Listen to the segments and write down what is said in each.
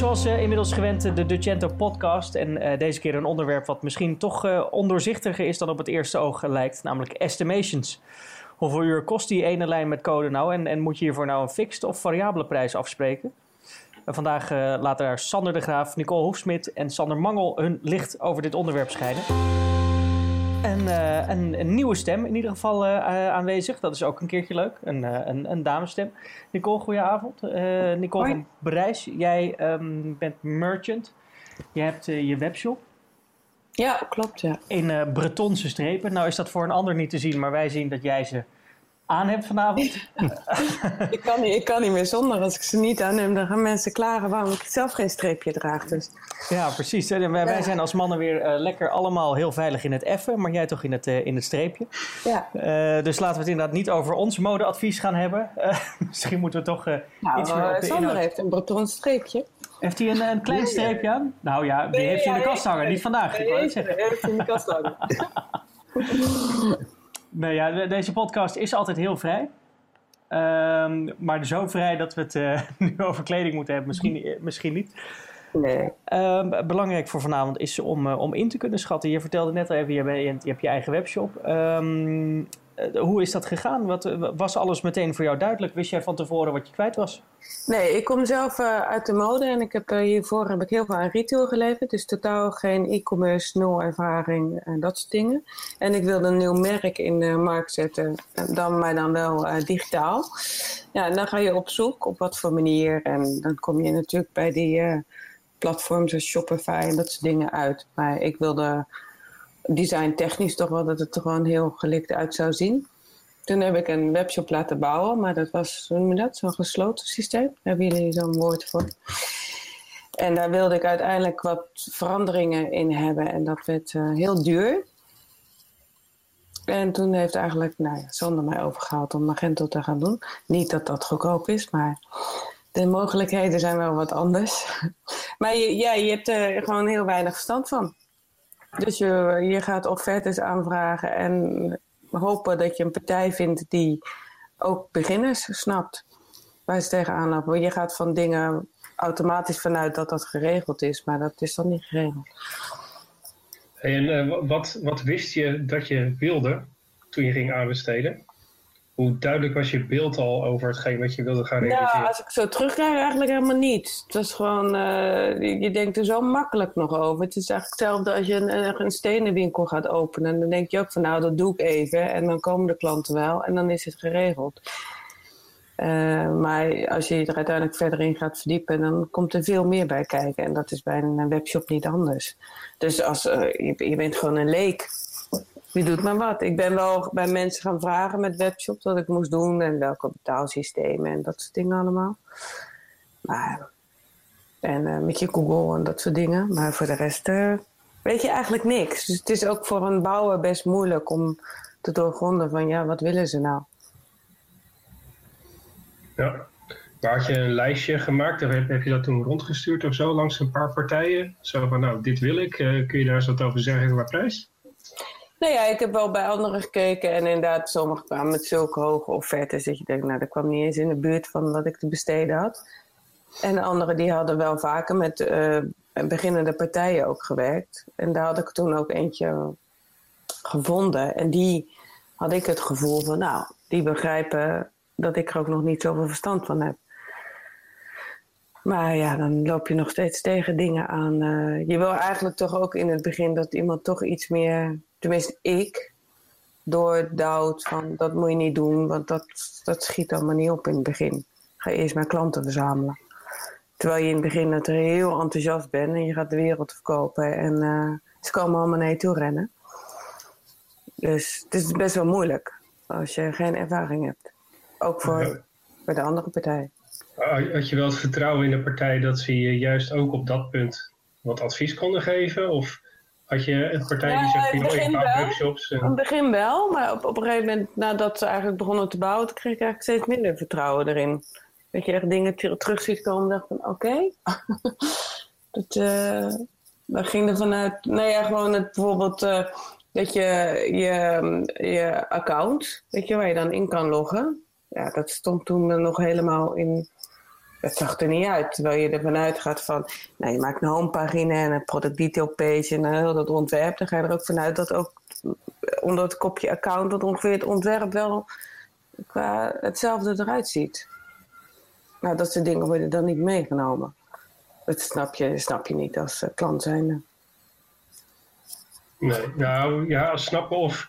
zoals uh, inmiddels gewend de Ducento podcast. En uh, deze keer een onderwerp wat misschien toch ondoorzichtiger is dan op het eerste oog lijkt. Namelijk estimations. Hoeveel uur kost die ene lijn met code nou? En, en moet je hiervoor nou een fixed of variabele prijs afspreken? vandaag laten daar Sander de Graaf, Nicole Hoefsmit en Sander Mangel hun licht over dit onderwerp schijnen. En uh, een, een, nieuwe stem in ieder geval uh, aanwezig. Dat is ook een keertje leuk. Een, uh, een, een damesstem. Nicole, goedenavond. Nicole Hoi. van. Jij um, bent merchant. Je hebt je webshop. Ja, klopt. Ja. In Bretonse strepen. Nou is dat voor een ander niet te zien, maar wij zien dat jij ze aan hebt vanavond. ik, kan niet, ik kan niet meer zonder. Als ik ze niet aanneem, dan gaan mensen klagen waarom ik zelf geen streepje draag. Dus. Ja, precies. Wij, wij zijn als mannen weer uh, lekker allemaal heel veilig in het effen, maar jij toch in het, uh, in het streepje. Ja. Uh, dus laten we het inderdaad niet over ons modeadvies gaan hebben. misschien moeten we toch nou, iets meer op de Sander inhoud... heeft een breton streepje. Heeft hij een, een klein streepje aan? Nou ja, die Nee, heeft hij in de kast hangen, nee, niet vandaag. ik heeft hij in de kast hangen. Nee, ja, de- deze podcast is altijd heel vrij. Ehm, maar zo vrij dat we het eh, nu over kleding moeten hebben, misschien, eh, misschien niet. Nee. Ehm, belangrijk voor vanavond is om, eh, om in te kunnen schatten. Je vertelde net al even, je, bent- je hebt je eigen webshop. Ehm, eh, hoe is dat gegaan? Wat, eh, was alles meteen voor jou duidelijk? Wist jij van tevoren wat je kwijt was? nee, ik kom zelf eh, uit de mode en ik heb, eh, hiervoor heb ik heel veel aan retail geleverd. Dus totaal geen e-commerce, nul ervaring en dat soort dingen. En ik wilde een nieuw merk in de markt zetten, en dan, maar dan wel eh, digitaal. Ja, en dan ga je op zoek op wat voor manier. En dan kom je natuurlijk bij die eh, platforms als Shopify en dat soort dingen uit. Maar ik wilde design technisch toch wel dat het er gewoon heel gelikt uit zou zien. Toen heb ik een webshop laten bouwen, maar dat was, hoe noem je dat, zo'n gesloten systeem. Hebben jullie zo'n woord voor. En daar wilde ik uiteindelijk wat veranderingen in hebben en dat werd eh, heel duur. En toen heeft eigenlijk nou ja, Sander mij overgehaald om Magento te gaan doen. Niet dat dat goedkoop is, maar de mogelijkheden zijn wel wat anders. Maar ja, je hebt er gewoon heel weinig verstand van. Dus je, je gaat offertes aanvragen en hopen dat je een partij vindt die ook beginners snapt waar ze tegenaan lopen. Je gaat van dingen automatisch vanuit dat dat geregeld is, maar dat is dan niet geregeld. En eh, wat, wat wist je dat je wilde toen je ging aanbesteden? Hoe duidelijk was je beeld al over hetgeen wat je wilde gaan realiseren? Nou, als ik zo terugkijk, eigenlijk helemaal niet. Het was gewoon, eh, je, denkt er zo makkelijk nog over. Het is eigenlijk hetzelfde als je een, een stenenwinkel gaat openen. En dan denk je ook van, nou, dat doe ik even. En dan komen de klanten wel en dan is het geregeld. Eh, maar als je er uiteindelijk verder in gaat verdiepen, dan komt er veel meer bij kijken. En dat is bij een webshop niet anders. Dus als, eh, je, je bent gewoon een leek. Wie doet maar wat? Ik ben wel bij mensen gaan vragen met webshops wat ik moest doen en welke betaalsystemen en dat soort dingen allemaal. Maar, en eh, met je Google en dat soort dingen. Maar voor de rest eh, weet je eigenlijk niks. Dus het is ook voor een bouwer best moeilijk om te doorgronden van ja, wat willen ze nou? Ja. Maar had je een lijstje gemaakt of heb, heb je dat toen rondgestuurd of zo langs een paar partijen? Zo van, nou, dit wil ik. Eh, kun je daar eens wat over zeggen qua prijs? Nou ja, ik heb wel bij anderen gekeken en inderdaad, sommigen kwamen met zulke hoge offertes dat je denkt, nou, dat kwam niet eens in de buurt van wat ik te besteden had. En anderen die hadden wel vaker met eh, beginnende partijen ook gewerkt. En daar had ik toen ook eentje gevonden. En die had ik het gevoel van, nou, die begrijpen dat ik er ook nog niet zoveel verstand van heb. Maar ja, dan loop je nog steeds tegen dingen aan. eh, je wil eigenlijk toch ook in het begin dat iemand toch iets meer, tenminste ik, doordouwt van dat moet je niet doen, want dat, dat schiet allemaal niet op in het begin. Ga eerst maar klanten verzamelen. Terwijl je in het begin het er heel enthousiast bent en je gaat de wereld verkopen en eh, ze komen allemaal naar je toe rennen. Dus het is best wel moeilijk als je geen ervaring hebt. Ook voor, Ja. voor de andere partij. Had je wel het vertrouwen in de partij dat ze je juist ook op dat punt wat advies konden geven? Of had je een partij die Ja, zegt, oh, ik begin maak wel. workshops? In En, het begin wel, maar op, op een gegeven moment, nadat ze eigenlijk begonnen te bouwen, toen kreeg ik eigenlijk steeds minder vertrouwen erin. Dat je echt dingen ter- terug ziet komen en dacht van, oké. dat, eh dat ging er vanuit, nou ja, gewoon het, bijvoorbeeld eh, dat je, je je account, weet je, waar je dan in kan loggen. Ja, dat stond toen nog helemaal in Het zag er niet uit. Terwijl je ervan uitgaat van, nou, je maakt een homepagina en een product detail page en heel dat ontwerp. Dan ga je er ook vanuit dat ook onder het kopje account dat ongeveer het ontwerp wel qua hetzelfde eruit ziet. Nou, dat soort dingen worden dan niet meegenomen. Dat snap je, snap je niet als uh, klant zijnde. Nee, nou ja, snappen of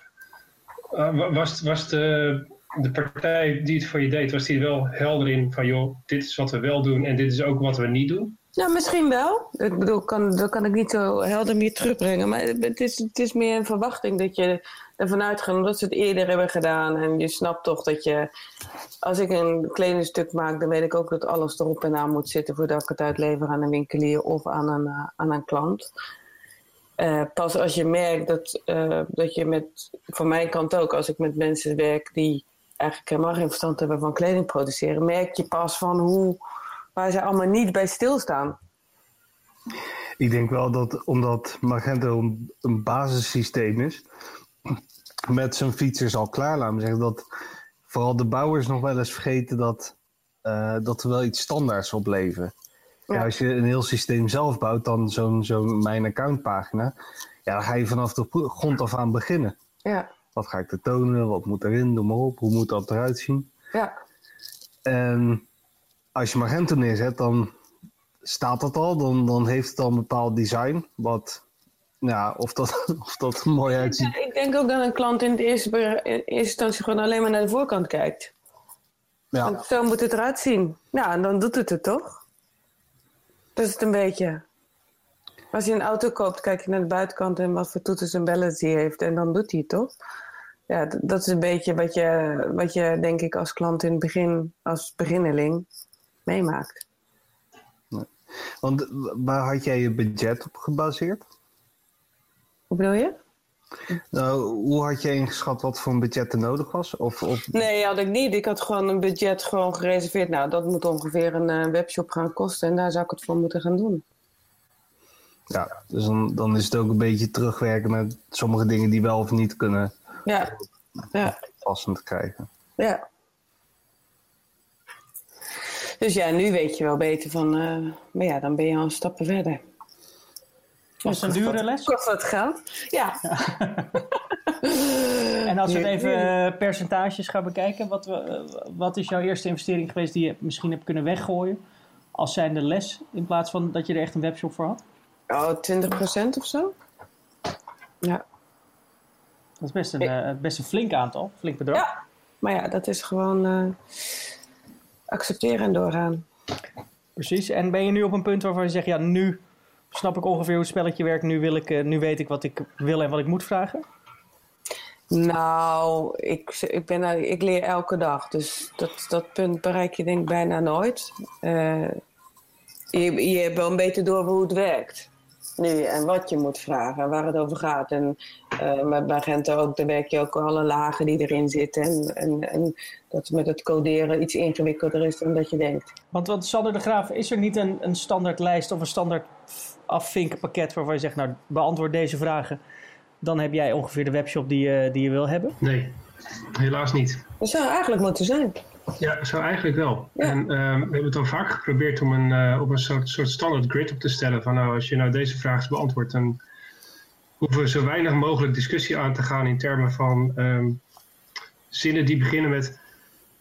was, was de, de partij die het voor je deed, was die wel helder in van joh, dit is wat we wel doen en dit is ook wat we niet doen? Nou, misschien wel. Ik bedoel, kan, dat kan ik niet zo helder meer terugbrengen. Maar het is, het is meer een verwachting dat je ervan uitgaat, omdat ze het eerder hebben gedaan. En je snapt toch dat je, als ik een kledingstuk maak, dan weet ik ook dat alles erop en aan moet zitten voordat ik het uitlever aan een winkelier of aan een, uh, aan een klant. Uh, pas als je merkt dat, uh, dat je met, van mijn kant ook, als ik met mensen werk die eigenlijk helemaal geen verstand hebben van kleding produceren, merk je pas van hoe, waar ze allemaal niet bij stilstaan. Ik denk wel dat omdat Magento een, een basissysteem is, met zijn features al klaar, laat me zeggen, dat vooral de bouwers nog wel eens vergeten dat, uh, dat er wel iets standaards op leven. Ja. Ja, als je een heel systeem zelf bouwt, dan zo'n zo'n mijn account pagina, ja, dan ga je vanaf de grond af aan beginnen. Ja. Wat ga ik er tonen? Wat moet erin? Doe maar op. Hoe moet dat eruit zien? Ja. En als je Magento neerzet, dan staat dat al. Dan, dan heeft het al een bepaald design. Wat, ja, of dat, of dat mooi uitziet. Ja, ik denk ook dat een klant in, het eerste, in eerste instantie gewoon alleen maar naar de voorkant kijkt. Ja. Want zo moet het eruit zien. Ja, en dan doet het het toch? Dat is het een beetje. Als je een auto koopt, kijk je naar de buitenkant en wat voor toeters en bellen die heeft. En dan doet hij het toch? Ja, dat is een beetje wat je, wat je denk ik als klant in het begin, als beginneling, meemaakt. Nee. Want waar had jij je budget op gebaseerd? Hoe bedoel je? Nou, hoe had je ingeschat wat voor een budget er nodig was? Of, of... Nee, had ik niet. Ik had gewoon een budget gewoon gereserveerd. Nou, dat moet ongeveer een uh, webshop gaan kosten. En daar zou ik het voor moeten gaan doen. Ja, dus dan, dan is het ook een beetje terugwerken met sommige dingen die wel of niet kunnen ja. Ja. passend krijgen. Ja. Dus ja, nu weet je wel beter van, uh, maar ja, dan ben je al stappen verder. Was een dure les? Kost wat geld? Ja. ja. en als we het even percentages gaan bekijken, wat, wat is jouw eerste investering geweest die je misschien hebt kunnen weggooien? Als zijnde les, in plaats van dat je er echt een webshop voor had? Oh, 20% of zo? Ja. Dat is best een, uh, best een flink aantal, flink bedrag. Ja, maar ja, dat is gewoon uh, accepteren en doorgaan. Precies. En ben je nu op een punt waarvan je zegt, ja, nu snap ik ongeveer hoe het spelletje werkt. Nu, wil ik, uh, nu weet ik wat ik wil en wat ik moet vragen? Nou, ik, ik, ben, ik leer elke dag. Dus dat, dat punt bereik je denk ik bijna nooit. Je, je hebt wel een beetje door hoe het werkt. Nu, en wat je moet vragen, waar het over gaat. En uh, met Magento ook, dan werk je ook alle lagen die erin zitten. En, en, en dat met het coderen iets ingewikkelder is dan dat je denkt. Want, want Sander de Graaf, is er niet een, een standaard lijst of een standaard afvinkenpakket waarvan je zegt, nou beantwoord deze vragen. Dan heb jij ongeveer de webshop die je, die je wil hebben? Nee, helaas niet. Dat zou eigenlijk moeten zijn. Ja, zou eigenlijk wel. Ja. En uh, we hebben het al vaak geprobeerd om een, uh, op een soort, soort standaard grid op te stellen. Van nou, als je nou deze vraag beantwoordt, dan hoeven we zo weinig mogelijk discussie aan te gaan in termen van um, zinnen die beginnen met.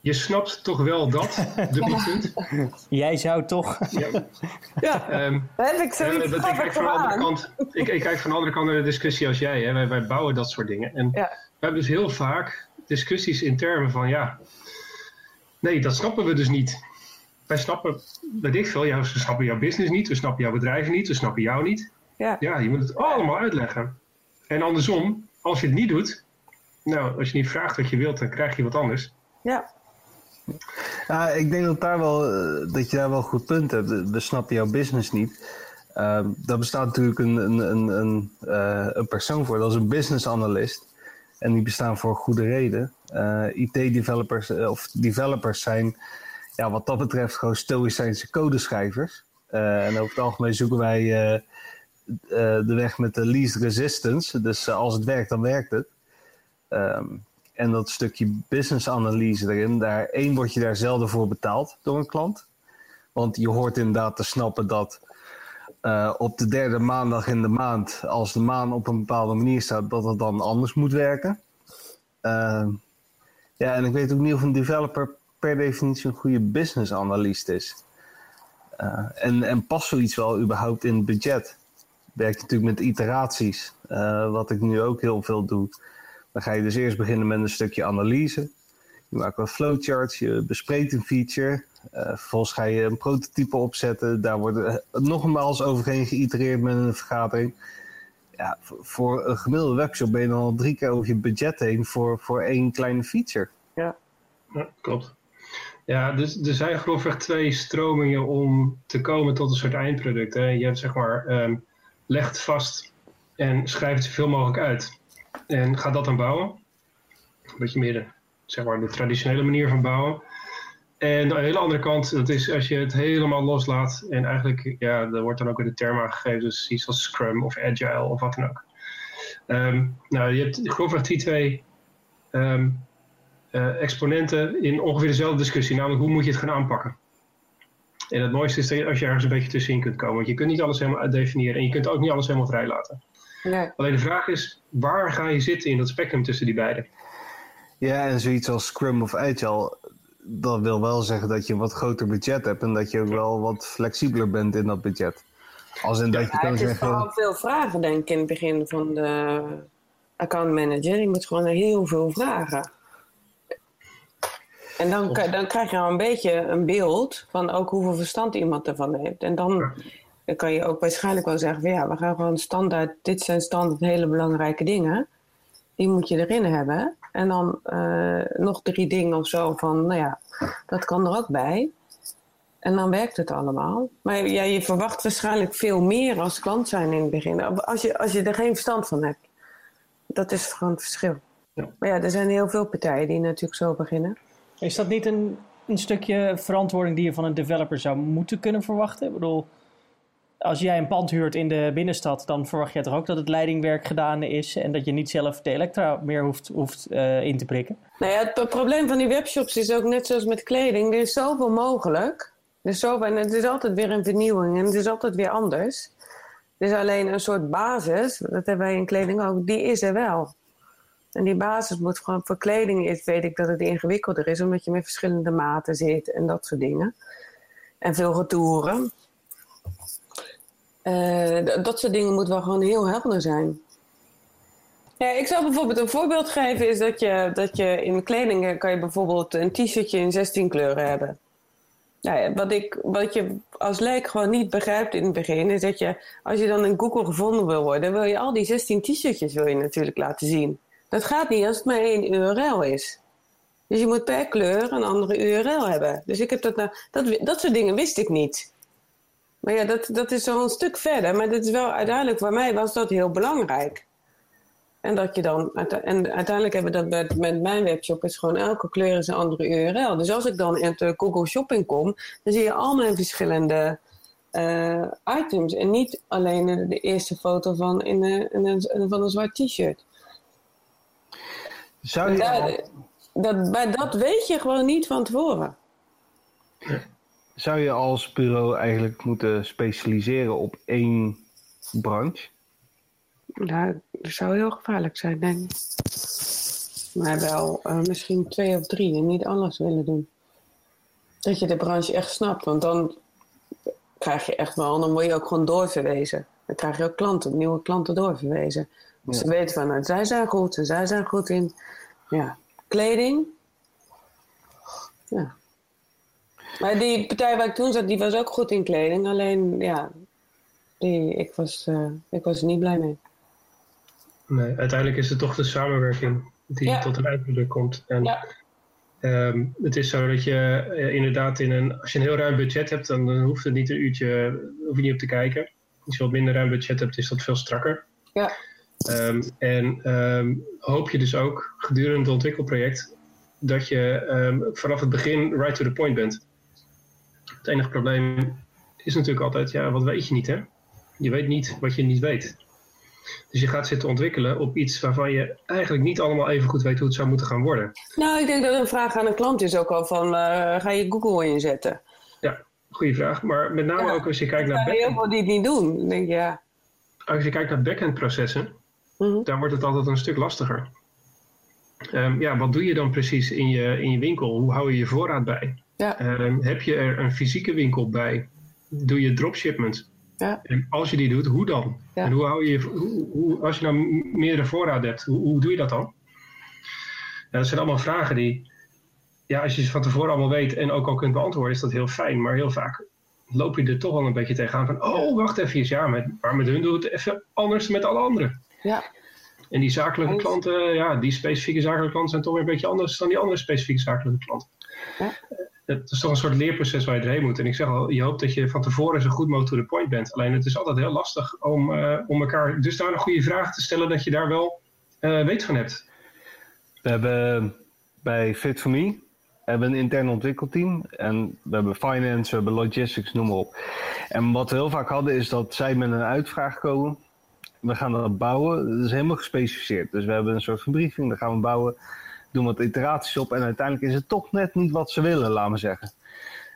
Je snapt toch wel dat, dubbelpunt. Jij zou toch. Ja, ja um, heb ik zoiets uh, ik, kijk van de andere kant, ik, ik, kijk van de andere kant naar de discussie als jij. Hè. Wij, wij bouwen dat soort dingen. En ja. we hebben dus heel vaak discussies in termen van ja. Nee, dat snappen we dus niet. Wij snappen, weet ik veel, we snappen jouw business niet, we snappen jouw bedrijf niet, we snappen jou niet. Ja. ja, je moet het allemaal uitleggen. En andersom, als je het niet doet, nou, als je niet vraagt wat je wilt, dan krijg je wat anders. Ja. Ja, ik denk dat, daar wel, dat je daar wel een goed punt hebt. We snappen jouw business niet. Uh, daar bestaat natuurlijk een, een, een, een, uh, een persoon voor, dat is een business analyst. En die bestaan voor goede reden. Uh, IT-developers of developers zijn ja, wat dat betreft gewoon stoïcijnse codeschrijvers. Uh, en over het algemeen zoeken wij de weg met de least resistance. Dus als het werkt, dan werkt het. Um, en dat stukje business analyse erin, daar één word je daar zelden voor betaald door een klant. Want je hoort inderdaad te snappen dat op de derde maandag in de maand, als de maan op een bepaalde manier staat, dat het dan anders moet werken. Uh, ja, en ik weet ook niet of een developer per definitie een goede business analyst is. Uh, en, en past zoiets wel überhaupt in het budget? Werk je natuurlijk met iteraties, wat ik nu ook heel veel doe. Dan ga je dus eerst beginnen met een stukje analyse. Je maakt wat flowcharts, je bespreekt een feature. Uh, vervolgens ga je een prototype opzetten. Daar wordt nogmaals overheen geïtereerd met een vergadering. Ja, voor een gemiddelde webshop ben je dan al drie keer over je budget heen voor, voor één kleine feature. Ja, ja klopt. Ja, dus er zijn grofweg twee stromingen om te komen tot een soort eindproduct. Hè. Je hebt zeg maar, um, leg het vast en schrijf het zoveel mogelijk uit. En ga dat dan bouwen. Een beetje meer de, zeg maar, de traditionele manier van bouwen. En de hele andere kant, dat is als je het helemaal loslaat. En eigenlijk, ja, er wordt dan ook weer de term aangegeven. Dus iets als Scrum of Agile of wat dan ook. Um, nou, je hebt grofweg die twee um, uh, exponenten in ongeveer dezelfde discussie. Namelijk, hoe moet je het gaan aanpakken? En het mooiste is dat je, als je ergens een beetje tussenin kunt komen. Want je kunt niet alles helemaal uitdefiniëren. En je kunt ook niet alles helemaal vrij laten. Nee. Alleen de vraag is, waar ga je zitten in dat spectrum tussen die beiden? Ja, en zoiets als Scrum of Agile, dat wil wel zeggen dat je een wat groter budget hebt en dat je ook wel wat flexibeler bent in dat budget. Als in dat je kan het zeggen... veel vragen, denk ik, in het begin van de account manager. Je moet gewoon heel veel vragen. En dan, dan krijg je al een beetje een beeld van ook hoeveel verstand iemand ervan heeft. En dan dan kan je ook waarschijnlijk wel zeggen van ja, we gaan gewoon standaard, dit zijn standaard hele belangrijke dingen. Die moet je erin hebben. En dan uh, nog drie dingen of zo van, nou ja, dat kan er ook bij. En dan werkt het allemaal. Maar ja, je verwacht waarschijnlijk veel meer als klant zijn in het begin. Als je, als je er geen verstand van hebt. Dat is gewoon het verschil. Ja. Maar ja, er zijn heel veel partijen die natuurlijk zo beginnen. Is dat niet een, een stukje verantwoording die je van een developer zou moeten kunnen verwachten? Ik bedoel, als jij een pand huurt in de binnenstad, dan verwacht je toch ook dat het leidingwerk gedaan is en dat je niet zelf de elektra meer hoeft, hoeft uh, in te prikken? Nou ja, het probleem van die webshops is ook net zoals met kleding. Er is zoveel mogelijk. Er is zoveel, en het is altijd weer een vernieuwing en het is altijd weer anders. Dus alleen een soort basis, dat hebben wij in kleding ook, die is er wel. En die basis moet gewoon, voor kleding is, weet ik dat het ingewikkelder is, omdat je met verschillende maten zit en dat soort dingen. En veel retouren. Uh, dat soort dingen moeten wel gewoon heel helder zijn. Ja, ik zou bijvoorbeeld een voorbeeld geven, is dat je, dat je in kleding kan je bijvoorbeeld een t-shirtje in 16 kleuren hebben. Nou ja, wat, ik, wat je als leek gewoon niet begrijpt in het begin, is dat je, als je dan in Google gevonden wil worden, wil je al die 16 t-shirtjes wil je natuurlijk laten zien. Dat gaat niet als het maar één URL is. Dus je moet per kleur een andere URL hebben. Dus ik heb dat, nou, dat, dat soort dingen wist ik niet. Maar ja, dat, dat is zo een stuk verder. Maar dat is wel uiteindelijk, voor mij was dat heel belangrijk. En dat je dan, en uiteindelijk hebben we dat met, met mijn webshop, is gewoon elke kleur is een andere URL. Dus als ik dan in de Google Shopping kom, dan zie je allemaal verschillende uh, items. En niet alleen de eerste foto van, in een, van een zwart t-shirt. Zou je... Dat, dat, dat weet je gewoon niet van tevoren zou je als bureau eigenlijk moeten specialiseren op één branche? Nou, dat zou heel gevaarlijk zijn, denk ik. Maar wel uh, misschien twee of drie en niet alles willen doen. Dat je de branche echt snapt, want dan krijg je echt wel, dan word je ook gewoon doorverwezen. Dan krijg je ook klanten, nieuwe klanten doorverwezen. Dus ze weten van, nou, zij zijn goed en zij zijn goed in ja, kleding. Ja, maar die partij waar ik toen zat, die was ook goed in kleding. Alleen, ja, die, ik, was, uh, ik was er niet blij mee. Nee, uiteindelijk is het toch de samenwerking die tot een eindproduct komt. En ja. um, het is zo dat je uh, inderdaad in een, als je een heel ruim budget hebt, dan, dan hoeft het niet een uurtje, hoef je niet op te kijken. Als je wat minder ruim budget hebt, is dat veel strakker. Ja. Um, en um, hoop je dus ook gedurende het ontwikkelproject dat je vanaf het begin right to the point bent. Het enige probleem is natuurlijk altijd, ja, wat weet je niet, hè? Je weet niet wat je niet weet. Dus je gaat zitten ontwikkelen op iets waarvan je eigenlijk niet allemaal even goed weet hoe het zou moeten gaan worden. Nou, ik denk dat een vraag aan een klant is ook al van, uh, ga je Google inzetten? Ja. goede vraag. Maar met name ook als je kijkt naar Er heel veel die het niet doen. Dan denk je, ja. Als je kijkt naar backend processen, Mhm. dan wordt het altijd een stuk lastiger. Ehm, ja, wat doe je dan precies in je, in je winkel? Hoe hou je je voorraad bij? Ja. Ehm, heb je er een fysieke winkel bij? Doe je dropshipment? Ja. En als je die doet, hoe dan? Ja. En hoe hou je, hoe, hoe, als je nou meerdere voorraad hebt, hoe, hoe doe je dat dan? Dat zijn allemaal vragen die, ja, als je ze van tevoren allemaal weet en ook al kunt beantwoorden, is dat heel fijn. Maar heel vaak loop je er toch wel een beetje tegenaan van, oh, wacht even, ja, met, maar met hun doe het even anders met alle anderen. Ja. En die zakelijke Eens. klanten, ja, die specifieke zakelijke klanten zijn toch weer een beetje anders dan die andere specifieke zakelijke klanten. Ja. Het is toch een soort leerproces waar je doorheen moet. En ik zeg al, je hoopt dat je van tevoren zo goed mogelijk to the point bent. Alleen het is altijd heel lastig om, eh, om elkaar dus daar een goede vraag te stellen dat je daar wel eh, weet van hebt. We hebben bij Fit for Me hebben een intern ontwikkelteam. En we hebben finance, we hebben logistics, noem maar op. En wat we heel vaak hadden is dat zij met een uitvraag komen. We gaan dat bouwen. Dat is helemaal gespecificeerd. Dus we hebben een soort verbriefing, dan gaan we bouwen. Doen wat iteraties op. En uiteindelijk is het toch net niet wat ze willen, laten we zeggen.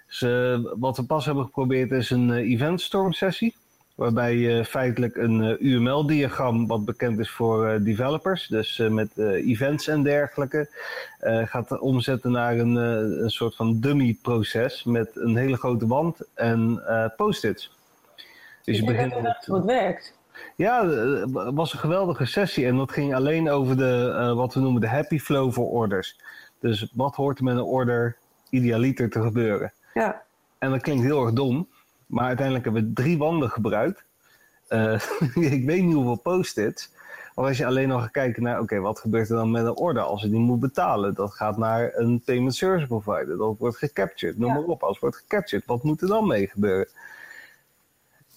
Dus eh, wat we pas hebben geprobeerd is een eh, event storm sessie. Waarbij je feitelijk een eh, UML-diagram, wat bekend is voor eh, developers, dus eh, met eh, events en dergelijke, eh, gaat omzetten naar een, eh, een soort van dummy-proces met een hele grote wand en eh, post-its. Dus je begint dat met, het werkt. Ja, het was een geweldige sessie en dat ging alleen over de, eh, wat we noemen de happy flow voor orders. Dus wat hoort er met een order idealiter te gebeuren? Ja. En dat klinkt heel erg dom, maar uiteindelijk hebben we drie wanden gebruikt. Eh, ik weet niet hoeveel post-its. Maar als je alleen nog gaat kijken naar, oké, wat gebeurt er dan met een order als je die moet betalen? Dat gaat naar een payment service provider, dat wordt gecaptured, noem Ja. maar op. Als het wordt gecaptured, wat moet er dan mee gebeuren?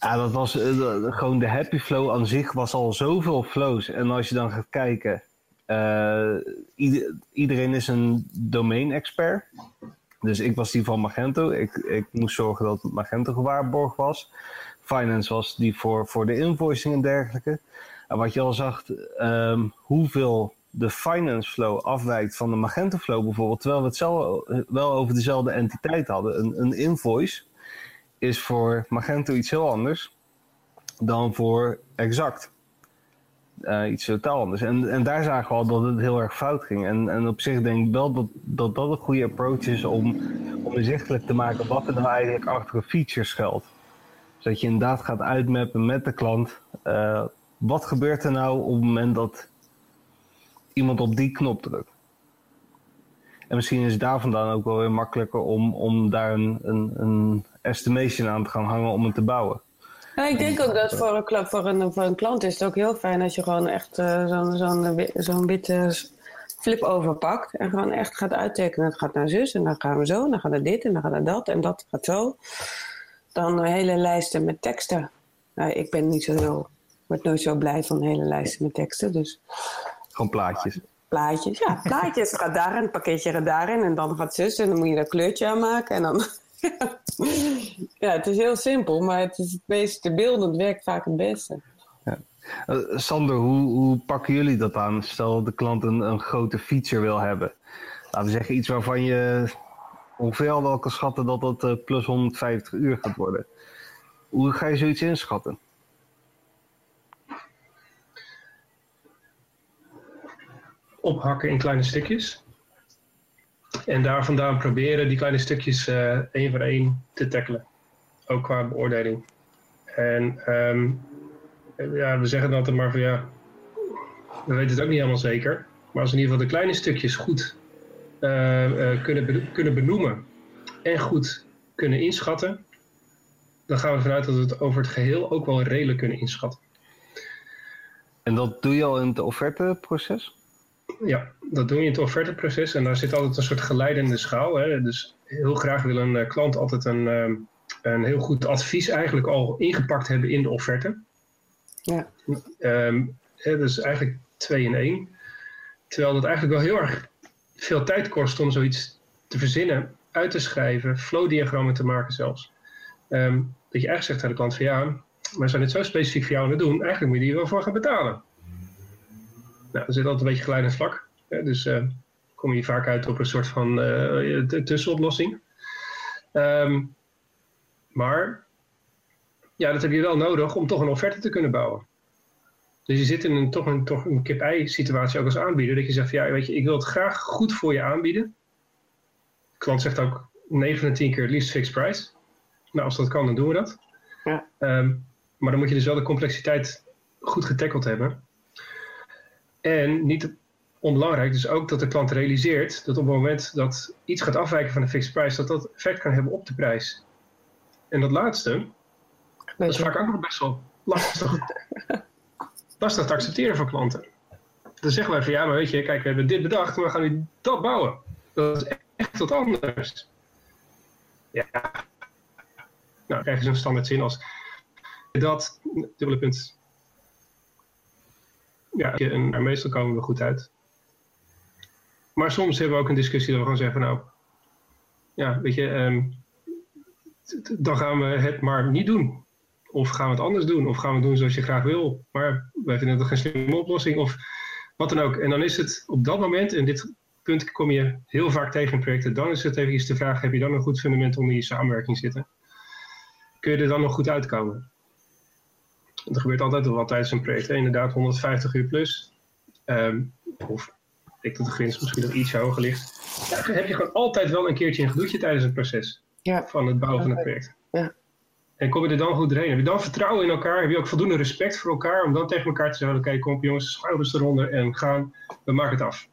Ja, dat was eh, gewoon de happy flow aan zich was al zoveel flows. En als je dan gaat kijken, eh, ieder- iedereen is een domain-expert. Dus ik was die van Magento. Ik, ik moest zorgen dat Magento gewaarborgd was. Finance was die voor, voor de invoicing en dergelijke. En wat je al zag, ehm, hoeveel de finance flow afwijkt van de Magento flow bijvoorbeeld, terwijl we het zelf, wel over dezelfde entiteit hadden. Een, een invoice is voor Magento iets heel anders dan voor Exact. Eh, iets totaal anders. En, en daar zagen we al dat het heel erg fout ging. En, en op zich denk ik wel dat dat, dat een goede approach is om, om inzichtelijk te maken wat er nou eigenlijk achter een feature schuilt. Zodat je inderdaad gaat uitmappen met de klant. eh, wat gebeurt er nou op het moment dat iemand op die knop drukt? En misschien is het daar vandaan ook wel weer makkelijker om, om daar een, een, een estimation aan te gaan hangen om het te bouwen. Ja, ik denk ook dat voor een, voor, een, voor een klant is het ook heel fijn als je gewoon echt eh, zo'n zo'n wi- zo'n witte flip overpakt. En gewoon echt gaat uittekenen. Het gaat naar zus en dan gaan we zo. En dan gaat naar dit en dan gaat naar dat en dat gaat zo. Dan eh, hele lijsten met teksten. Nou, ik ben niet zo heel, word nooit zo blij van hele lijsten met teksten. Dus Gewoon plaatjes. Plaatjes. Ja, plaatjes. Gaat daarin, het pakketje gaat daarin. En dan gaat zus en dan moet je dat kleurtje aanmaken. En dan... ja, het is heel simpel, maar het is het meest beeldend werkt vaak het beste. Eh, Sander, hoe, hoe pakken jullie dat aan? Stel de klant een, een grote feature wil hebben. Laten we zeggen iets waarvan je ongeveer wel kan schatten dat dat eh, plus 150 uur gaat worden. Hoe ga je zoiets inschatten? Ophakken in kleine stukjes. En daar vandaan proberen die kleine stukjes eh, één voor één te tackelen. Ook qua beoordeling. En ehm, ja, we zeggen altijd maar van ja, we weten het ook niet helemaal zeker. Maar als we in ieder geval de kleine stukjes goed eh, eh, kunnen, kunnen benoemen en goed kunnen inschatten, dan gaan we vanuit dat we het over het geheel ook wel redelijk kunnen inschatten. En dat doe je al in het offerteproces? Ja, dat doe je in het offerteproces en daar zit altijd een soort geleidende schaal. Hè. Dus heel graag wil een eh, klant altijd een, ehm, een heel goed advies eigenlijk al ingepakt hebben in de offerte. Ja. Ehm, hè, dus eigenlijk twee in één. Terwijl het eigenlijk wel heel erg veel tijd kost om zoiets te verzinnen, uit te schrijven, flowdiagrammen te maken zelfs. Ehm, dat je eigenlijk zegt aan de klant van ja, we zijn dit zo specifiek voor jou aan het doen, eigenlijk moet je hier wel voor gaan betalen. Nou, er zit altijd een beetje glijdend vlak. Hè, dus eh, kom je vaak uit op een soort van eh, tussenoplossing. Ehm, Maar ja, dat heb je wel nodig om toch een offerte te kunnen bouwen. Dus je zit in een, toch een, toch een kip-ei situatie ook als aanbieder. Dat je zegt, van, ja, weet je, ik wil het graag goed voor je aanbieden. De klant zegt ook 9 van de 10 keer het liefst fixed price. Nou, als dat kan, dan doen we dat. Ja. Ehm, maar dan moet je dus wel de complexiteit goed getackeld hebben. En niet onbelangrijk, dus ook dat de klant realiseert dat op het moment dat iets gaat afwijken van de fixed price, dat dat effect kan hebben op de prijs. En dat laatste, dat is vaak ook nog best wel lastig, lastig te accepteren voor klanten. Dan zeggen wij van ja, maar weet je, kijk, we hebben dit bedacht, maar we gaan nu dat bouwen. Dat is echt wat anders. Ja. Nou, krijg je zo'n standaard zin als dat, dubbele punt. Ja, en meestal komen we goed uit. Maar soms hebben we ook een discussie dat we gewoon zeggen nou, ja, weet je, ehm, dan gaan we het maar niet doen. Of gaan we het anders doen, of gaan we het doen zoals je graag wil. Maar wij vinden het geen slimme oplossing, of wat dan ook. En dan is het op dat moment, en dit punt kom je heel vaak tegen in projecten, dan is het even de vraag, heb je dan een goed fundament onder je samenwerking zitten? Kun je er dan nog goed uitkomen? Er gebeurt altijd wel wat tijdens een project. Inderdaad, 150 uur plus. Um, of ik denk dat de grens misschien nog iets hoger ligt. Ja, dan heb je gewoon altijd wel een keertje een gedoetje tijdens het proces Ja. van het bouwen van het project. Ja. En kom je er dan goed doorheen? Heb je dan vertrouwen in elkaar? Heb je ook voldoende respect voor elkaar om dan tegen elkaar te zeggen: Oké, kom op jongens, schouders eronder en gaan, we maken het af.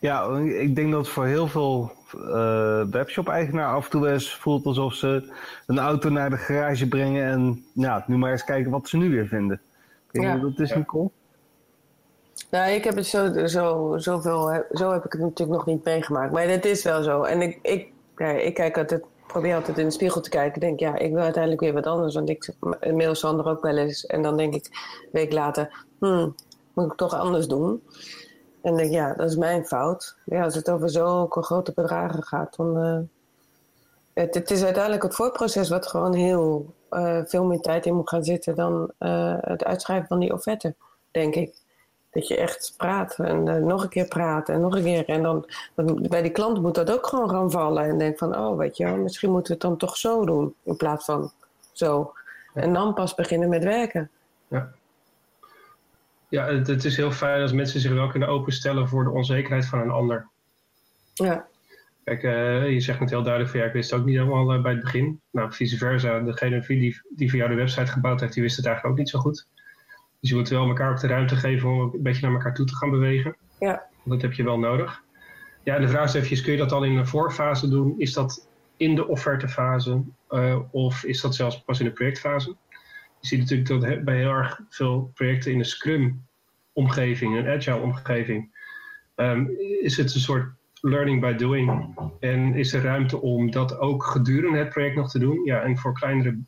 Ja, ik denk dat voor heel veel uh, webshop-eigenaar af en toe eens voelt alsof ze een auto naar de garage brengen en ja, nu maar eens kijken wat ze nu weer vinden. Ik Ja. ja. dat is. Nicole? Nou, ik heb het zo, zo, zoveel, zo heb ik het natuurlijk nog niet meegemaakt. Maar het is wel zo. En ik, ik, ja, ik kijk altijd, probeer altijd in de spiegel te kijken. Ik denk, ja, ik wil uiteindelijk weer wat anders. Want ik mail Sander ook wel eens. En dan denk ik, een week later, hmm, moet ik toch anders doen? En denk ja, dat is mijn fout. Ja, als het over zulke grote bedragen gaat, dan... eh, het, het is uiteindelijk het voorproces wat gewoon heel eh, veel meer tijd in moet gaan zitten dan eh, het uitschrijven van die offerte, denk ik. Dat je echt praat en nog een keer praat en nog een keer. En dan dan bij die klant moet dat ook gewoon gaan vallen. En denk van, oh weet je wel, misschien moeten we het dan toch zo doen in plaats van zo. En dan pas beginnen met werken. Ja, het, het is heel fijn als mensen zich wel kunnen openstellen voor de onzekerheid van een ander. Ja, Kijk, eh, je zegt net heel duidelijk van ja, ik wist het ook niet helemaal eh, bij het begin. Nou, vice versa, degene die, die voor jou de website gebouwd heeft, die wist het eigenlijk ook niet zo goed. Dus je moet wel elkaar ook de ruimte geven om een beetje naar elkaar toe te gaan bewegen. ja, Dat heb je wel nodig. Ja, en de vraag is even, kun je dat al in een voorfase doen? Is dat in de offertefase eh, of is dat zelfs pas in de projectfase? Je ziet natuurlijk dat bij heel erg veel projecten in de Scrum-omgeving, een Agile-omgeving, ehm, is het een soort learning by doing. En is er ruimte om dat ook gedurende het project nog te doen? Ja, en voor kleinere,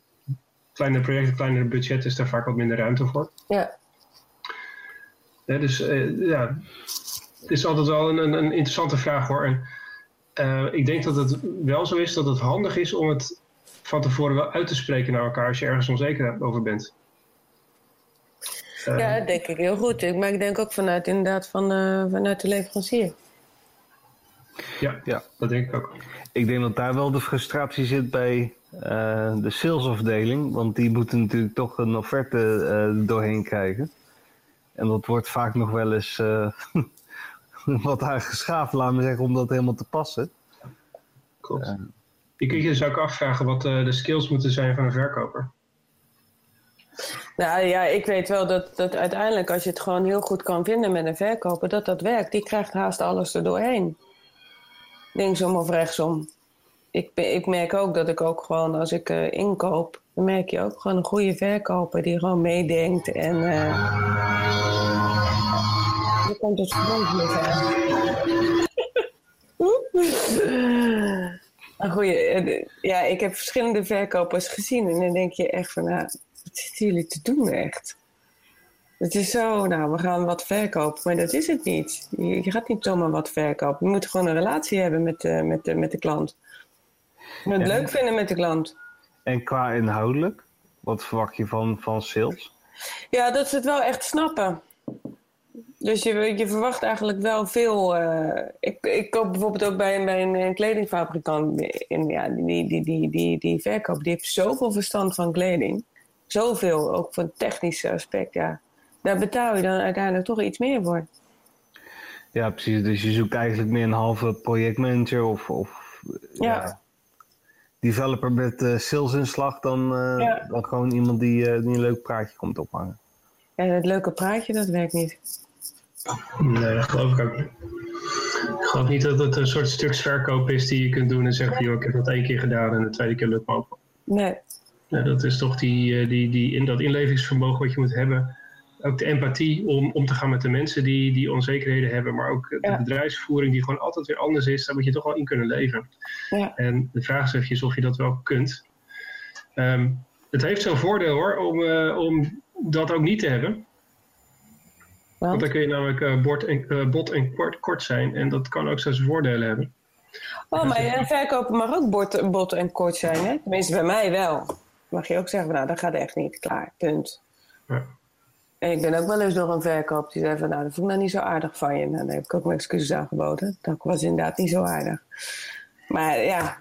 kleinere projecten, kleinere budgetten is daar vaak wat minder ruimte voor. ja. Dus eh, ja, het is altijd wel een, een, een interessante vraag hoor. En, eh, ik denk dat het wel zo is dat het handig is om het van tevoren wel uit te spreken naar elkaar als je ergens onzeker over bent. Eh, ja, dat denk ik heel goed. Ik- Maar ik denk ook vanuit, inderdaad van, eh, vanuit de leverancier. ja, Ja. dat denk ik ook. Ik denk dat daar wel de frustratie zit bij eh, de salesafdeling. Want die moeten natuurlijk toch een offerte eh, doorheen krijgen. En dat wordt vaak nog wel eens eh, wat aangeschaafd, laten we zeggen, om dat helemaal te passen. Klopt. Je kunt je dus ook afvragen wat eh, de skills moeten zijn van een verkoper. Nou ja, ik weet wel dat, dat uiteindelijk als je het gewoon heel goed kan vinden met een verkoper, dat dat werkt. Die krijgt haast alles er doorheen. Linksom of rechtsom. Ik, ik merk ook dat ik ook gewoon als ik eh, inkoop, dan merk je ook gewoon een goede verkoper die gewoon meedenkt en... eh dan komt het verband mee Een goeie, eh, ja, ik heb verschillende verkopers gezien en dan denk je echt van, nou, wat zitten jullie te doen echt? Het is zo, nou, we gaan wat verkopen, maar dat is het niet. Je, je gaat niet zomaar wat verkopen. Je moet gewoon een relatie hebben met, de met, de, met de klant. Je moet het leuk vinden met de klant. En qua inhoudelijk, wat verwacht je van, van sales? Ja, dat ze het wel echt snappen. Dus je, je verwacht eigenlijk wel veel. Uh, ik, ik koop bijvoorbeeld ook bij, bij een, een kledingfabrikant. In, ja, die, die, die, die, die verkoop die heeft zoveel verstand van kleding. Zoveel, ook van technisch aspect. Ja. Daar betaal je dan uiteindelijk toch iets meer voor. Ja, precies. Dus je zoekt eigenlijk meer een halve projectmanager of, of ja. developer met uh, salesinslag dan, uh, dan gewoon iemand die, die een leuk praatje komt ophangen. Ja, het leuke praatje, dat werkt niet. Nee, dat geloof ik ook niet. Ik geloof niet dat het een soort stuksverkoop is die je kunt doen en zeggen van joh, ik heb dat één keer gedaan en de tweede keer lukt me ook. Nee. Dat is toch die, eh, die, die, in dat inlevingsvermogen wat je moet hebben. Ook de empathie om om te gaan met de mensen die, die onzekerheden hebben, maar ook de bedrijfsvoering die gewoon altijd weer anders is. Daar moet je toch wel in kunnen leven. Ja. En de vraag is even of je dat wel kunt. Um, het heeft zo'n voordeel hoor, om, uh, om dat ook niet te hebben. Want dan kun je namelijk uh, bord en, uh, bot en kort, kort zijn. En dat kan ook zijn voordelen hebben. Oh, maar een verkopen mag ook bot, bot en kort zijn, hè? Tenminste, bij mij wel. Mag je ook zeggen, nou, dat gaat echt niet. Klaar, punt. Ja. En ik ben ook wel eens door een verkoop die zei van, nou, dat vond ik nou niet zo aardig van je. Nou, daar heb ik ook mijn excuses aangeboden. Dat was inderdaad niet zo aardig. Maar ja,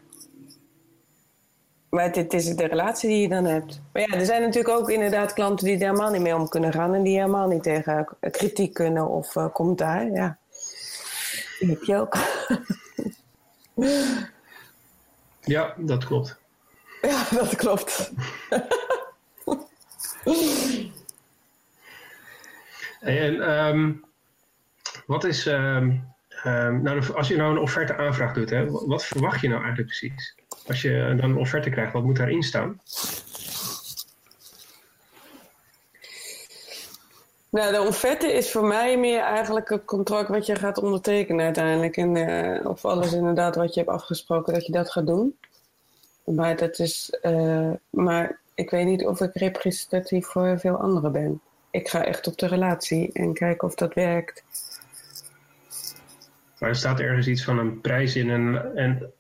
maar het, is de relatie die je dan hebt. Maar ja, er zijn natuurlijk ook inderdaad klanten die er helemaal niet mee om kunnen gaan. En die helemaal niet tegen kritiek kunnen of uh, commentaar. Ja, die heb je ook. ja, dat klopt. Ja, dat klopt. en um, wat is... Um, um, nou, als je nou een offerte aanvraag doet, hè, wat verwacht je nou eigenlijk precies? Als je dan een offerte krijgt, wat moet daarin staan? Nou, de offerte is voor mij meer eigenlijk het contract wat je gaat ondertekenen uiteindelijk. En uh, of alles inderdaad wat je hebt afgesproken, dat je dat gaat doen. Maar, dat is, uh, maar ik weet niet of ik representatief voor veel anderen ben. Ik ga echt op de relatie en kijken of dat werkt. Maar er staat ergens iets van een prijs in en, en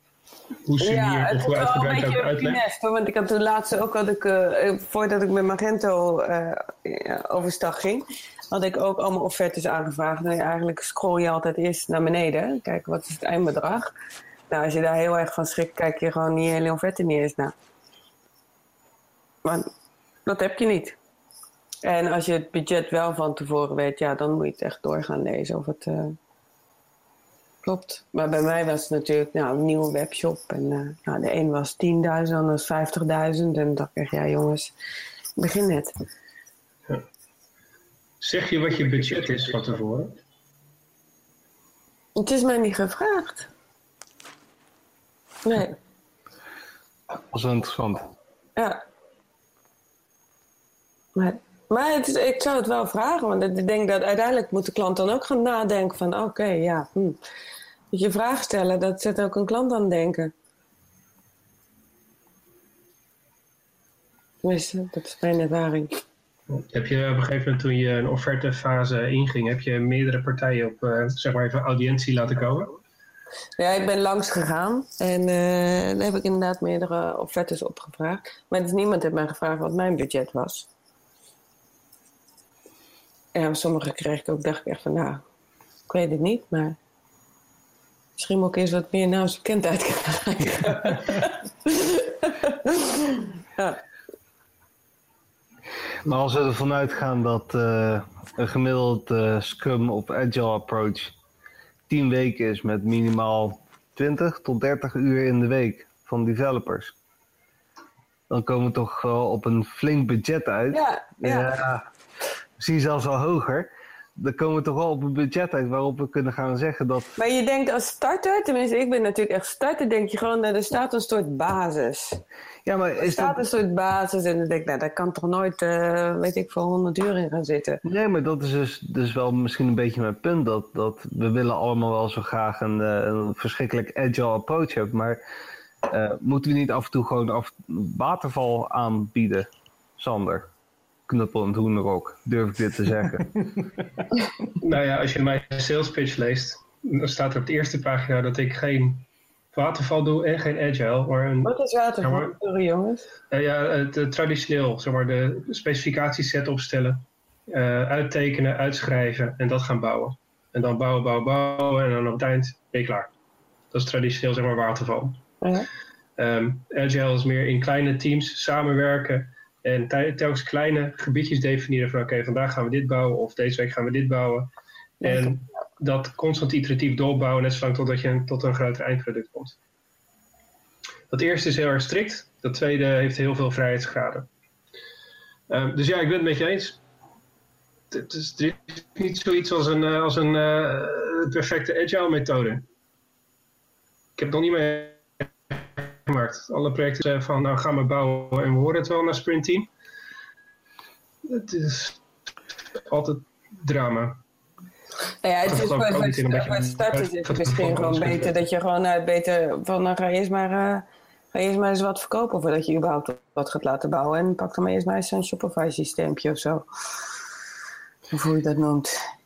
hoe sumier ja, of hoe uitgebreid ook uitlegt? Want ik had toen laatste ook, had ik, uh, voordat ik met Magento uh, overstag ging, had ik ook allemaal offertes aangevraagd. En eigenlijk scroll je altijd eerst naar beneden, kijken wat is het eindbedrag. Nou, als je daar heel erg van schrikt, kijk je gewoon niet hele offerte niet eens naar. Maar dat heb je niet. En als je het budget wel van tevoren weet, ja, dan moet je het echt doorgaan lezen of het... Uh, Klopt. Maar bij mij was het natuurlijk nou, een nieuwe webshop. En uh, nou, de een was 10.000, de ander was 50.000. En dacht ik, ja jongens, begin net. Ja. Zeg je wat je budget is van tevoren? Het is mij niet gevraagd. Nee. Dat was wel interessant. Ja. Maar, maar het is, ik zou het wel vragen, want ik denk dat uiteindelijk moet de klant dan ook gaan nadenken van oké, ja, hm, je vraag stellen, dat zet ook een klant aan het denken. Tenminste, dat is mijn ervaring. Heb je op een gegeven moment toen je een offertefase inging, heb je meerdere partijen op uh, zeg maar even audiëntie laten komen? Ja, ik ben langs gegaan en uh, dan heb ik inderdaad meerdere offertes opgevraagd. Maar dus niemand heeft mij gevraagd wat mijn budget was. Ja, sommige kreeg ik ook, dacht ik echt van, nou, ik weet het niet, maar Misschien moet ik eens wat meer naamsbekendheid krijgen. ja. Maar als we ervan uitgaan dat uh, een gemiddeld uh, Scrum of Agile approach 10 weken is met minimaal 20 tot 30 uur in de week van developers, dan komen we toch wel op een flink budget uit. Ja, ja. ja misschien zelfs al hoger dan komen we toch wel op een budget uit waarop we kunnen gaan zeggen dat... Maar je denkt als starter, tenminste ik ben natuurlijk echt starter, denk je gewoon, er staat een soort basis. Ja, maar is er staat een soort basis en dan denk ik, nou, daar kan toch nooit, uh, weet ik, voor 100 uur in gaan zitten. Nee, maar dat is dus, dus wel misschien een beetje mijn punt, dat, dat we willen allemaal wel zo graag een, een verschrikkelijk agile approach hebben, maar uh, moeten we niet af en toe gewoon af, waterval aanbieden, Sander? Knuppel en hoenderok, durf ik dit te zeggen. nou ja, als je mijn sales pitch leest, dan staat er op de eerste pagina dat ik geen waterval doe en geen agile. Maar een, Wat is waterval, sorry jongens? Uh, ja, het uh, traditioneel, zeg maar, de specificaties set opstellen. uh, uittekenen, uitschrijven en dat gaan bouwen. En dan bouwen, bouwen, bouwen en dan op het eind ben je klaar. Dat is traditioneel zeg maar waterval. Ja. Um, agile is meer in kleine teams samenwerken en telkens kleine gebiedjes definiëren van oké, vandaag gaan we dit bouwen of deze week gaan we dit bouwen. En dat constant iteratief doorbouwen, net zolang totdat je tot een groter eindproduct komt. Dat eerste is heel erg strikt, dat tweede heeft heel veel vrijheidsgraden. Um, dus ja, ik ben het met je eens. Het is, er is niet zoiets als een, uh, als een uh, perfecte agile methode. Ik heb het nog niet mee gemaakt. Alle projecten zeggen van nou gaan we bouwen en we horen het wel naar sprint team. Het is altijd drama. Nou ja, het is voor starters is het misschien gewoon beter dat je gewoon uh, beter van dan ga je eerst maar, uh, ga eerst maar eens wat verkopen voordat je überhaupt wat gaat laten bouwen. En pak dan maar eerst maar eens een Shopify systeempje of zo. Of hoe je dat noemt.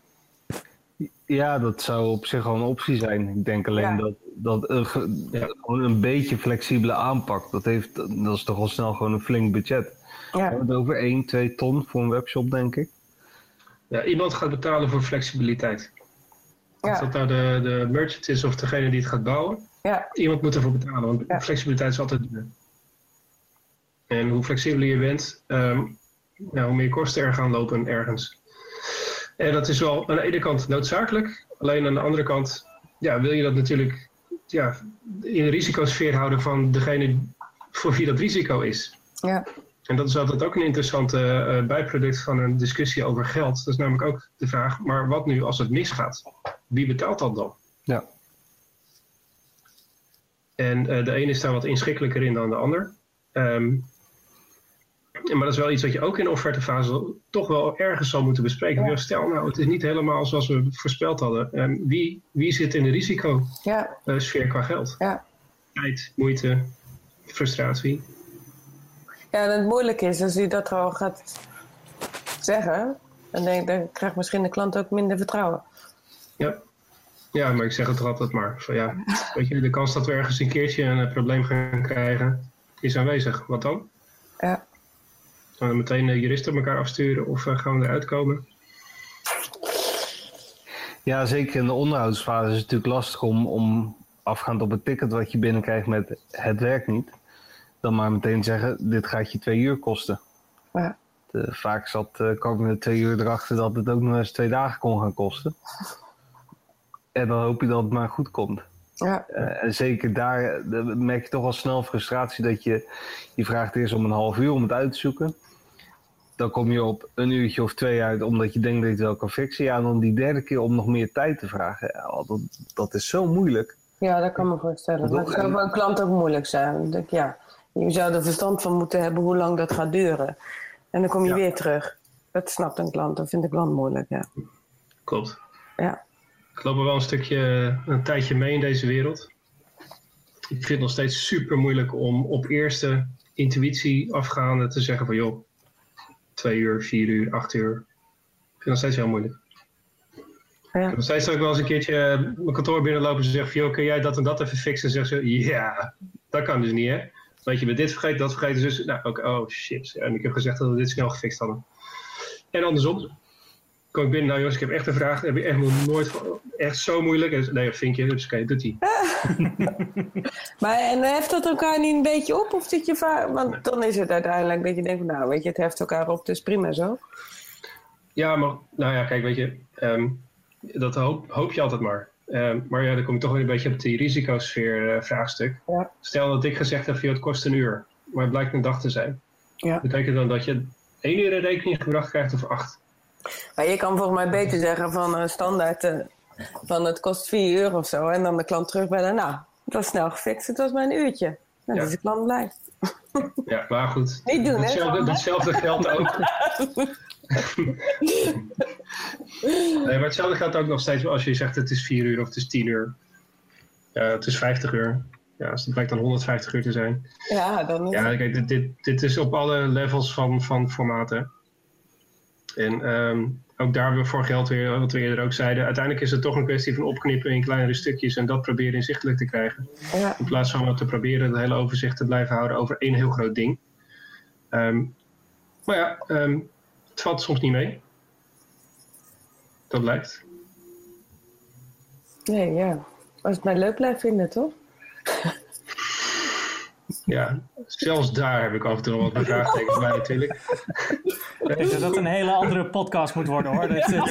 Ja, dat zou op zich wel een optie zijn. Ik denk alleen dat, dat een, ja. een beetje flexibele aanpak, dat, heeft, dat is toch al snel gewoon een flink budget. Ja. We hebben het over 1, 2 ton voor een webshop, denk ik. Ja, iemand gaat betalen voor flexibiliteit. Of dat nou de, de merchant is of degene die het gaat bouwen. Ja. Iemand moet ervoor betalen, want flexibiliteit is altijd duur. En hoe flexibeler je bent, um, hoe meer kosten er gaan lopen ergens. En dat is wel aan de ene kant noodzakelijk. Alleen aan de andere kant ja, wil je dat natuurlijk ja, in de risicosfeer houden van degene voor wie dat risico is. Ja. En dat is altijd ook een interessante uh, bijproduct van een discussie over geld. Dat is namelijk ook de vraag, maar wat nu als het misgaat? Wie betaalt dat dan? Ja. En uh, de ene is daar wat inschikkelijker in dan de ander. Um, maar dat is wel iets wat je ook in de offertefase toch wel ergens zal moeten bespreken. Ja. Stel nou, het is niet helemaal zoals we voorspeld hadden. Um, wie, wie zit in de risicosfeer ja. qua geld? Ja. Tijd, moeite, frustratie. Ja, en het moeilijke is als u dat gewoon gaat zeggen, dan, denk, dan krijgt misschien de klant ook minder vertrouwen. Ja. Ja, maar ik zeg het er altijd maar. Van, ja, weet je, de kans dat we ergens een keertje een eh, probleem gaan krijgen, is aanwezig. Wat dan? Ja. Gaan we meteen de juristen elkaar afsturen of uh, gaan we eruit komen? Ja, zeker in de onderhoudsfase is het natuurlijk lastig om, om afgaand op het ticket wat je binnenkrijgt met het werkt niet dan maar meteen zeggen, dit gaat je twee uur kosten. Ja. De, vaak zat uh, komende twee uur erachter dat het ook nog eens twee dagen kon gaan kosten. En dan hoop je dat het maar goed komt. Ja. Uh, en zeker daar uh, merk je toch al snel frustratie dat je, je vraagt eerst om een half uur om het uit te zoeken. Dan kom je op een uurtje of twee uit omdat je denkt dat je het wel kan fixen. Ja, en dan die derde keer om nog meer tijd te vragen. Ja, dat, dat is zo moeilijk. Ja, dat kan me voorstellen. Dat zou voor een klant ook moeilijk zijn. Ja. Je zou er verstand van moeten hebben hoe lang dat gaat duren. En dan kom je weer terug. Dat snapt een klant, dat vindt de klant moeilijk, ja. Klopt. Ja. Ik loop er wel een stukje, een tijdje mee in deze wereld. Ik vind het nog steeds super moeilijk om op eerste intuïtie afgaande te zeggen van joh, twee uur, vier uur, acht uur. Ik vind het nog steeds heel moeilijk. Ja. Nog steeds zou ik wel eens een keertje mijn kantoor binnenlopen en zeggen van joh, kun jij dat en dat even fixen? En zeggen ze, ja, dat kan dus niet hè. Weet je, met dit vergeten, dat vergeten. Dus, nou, ook, oh shit. En ik heb gezegd dat we dit snel gefixt hadden. En andersom. Kom ik binnen, nou jongens, ik heb echt een vraag. heb je echt nog nooit, echt zo moeilijk. Nee, vind je, dus oké, doet hij. maar en heft dat elkaar niet een beetje op? Of zit je want dan is het uiteindelijk dat je denkt, nou weet je, het heft elkaar op, dus prima zo. Ja, maar, nou ja, kijk, weet je, um, dat hoop, hoop je altijd maar. Ehm, maar ja, dan kom ik toch weer een beetje op die risicosfeer uh, vraagstuk. Ja. Stel dat ik gezegd heb, het kost een uur, maar het blijkt een dag te zijn. Ja. Betekent dan dat je één uur een rekening gebracht krijgt of acht? Maar je kan volgens mij beter zeggen van uh, standaard uh, van het kost vier uur of zo. En dan de klant terugbellen, nou, het was snel gefixt, het was maar een uurtje. Ja. Dus de klant blij. Ja, maar goed. Niet doen, datzelfde, hè? Datzelfde geldt ook. nee, maar hetzelfde geldt ook nog steeds als je zegt het is 4 uur of het is 10 uur. Het is 50 uur. Ja, als het blijkt dan 150 uur te zijn. Ja, dan is Ja, kijk, dit, dit, dit is op alle levels van, van formaten. En um, ook daar weer voor geld weer, wat we eerder ook zeiden. Uiteindelijk is het toch een kwestie van opknippen in kleinere stukjes en dat proberen inzichtelijk te krijgen. Ja. In plaats van te proberen het hele overzicht te blijven houden over één heel groot ding. Um, maar ja, um, het valt soms niet mee. Dat lijkt. Nee, ja. Als het mij leuk blijft vinden, toch? Ja, zelfs daar heb ik af en toe nog wat vraagtekens bij natuurlijk. Ik denk dat dat een hele andere podcast moet worden hoor. Dat, dat,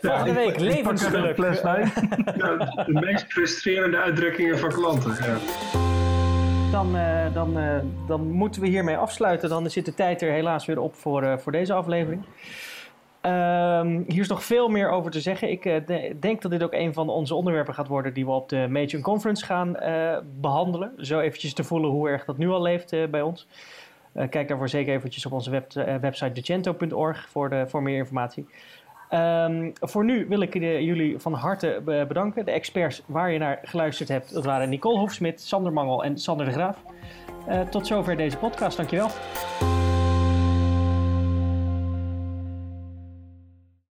Volgende week, levensgeluk. Ja, de meest frustrerende uitdrukkingen van klanten. Ja. Dan, uh, dan, uh, dan moeten we hiermee afsluiten. Dan zit de tijd er helaas weer op voor, uh, voor deze aflevering. Um, hier is nog veel meer over te zeggen. Ik de, denk dat dit ook een van onze onderwerpen gaat worden die we op de Major Conference gaan uh, behandelen. Zo eventjes te voelen hoe erg dat nu al leeft uh, bij ons. kijk daarvoor zeker eventjes op onze web, website decento.org voor, voor meer informatie. Um, voor nu wil ik jullie van harte bedanken. De experts waar je naar geluisterd hebt, dat waren Nicole Hofsmit, Sander Mangel en Sander de Graaf. tot zover deze podcast. Dankjewel.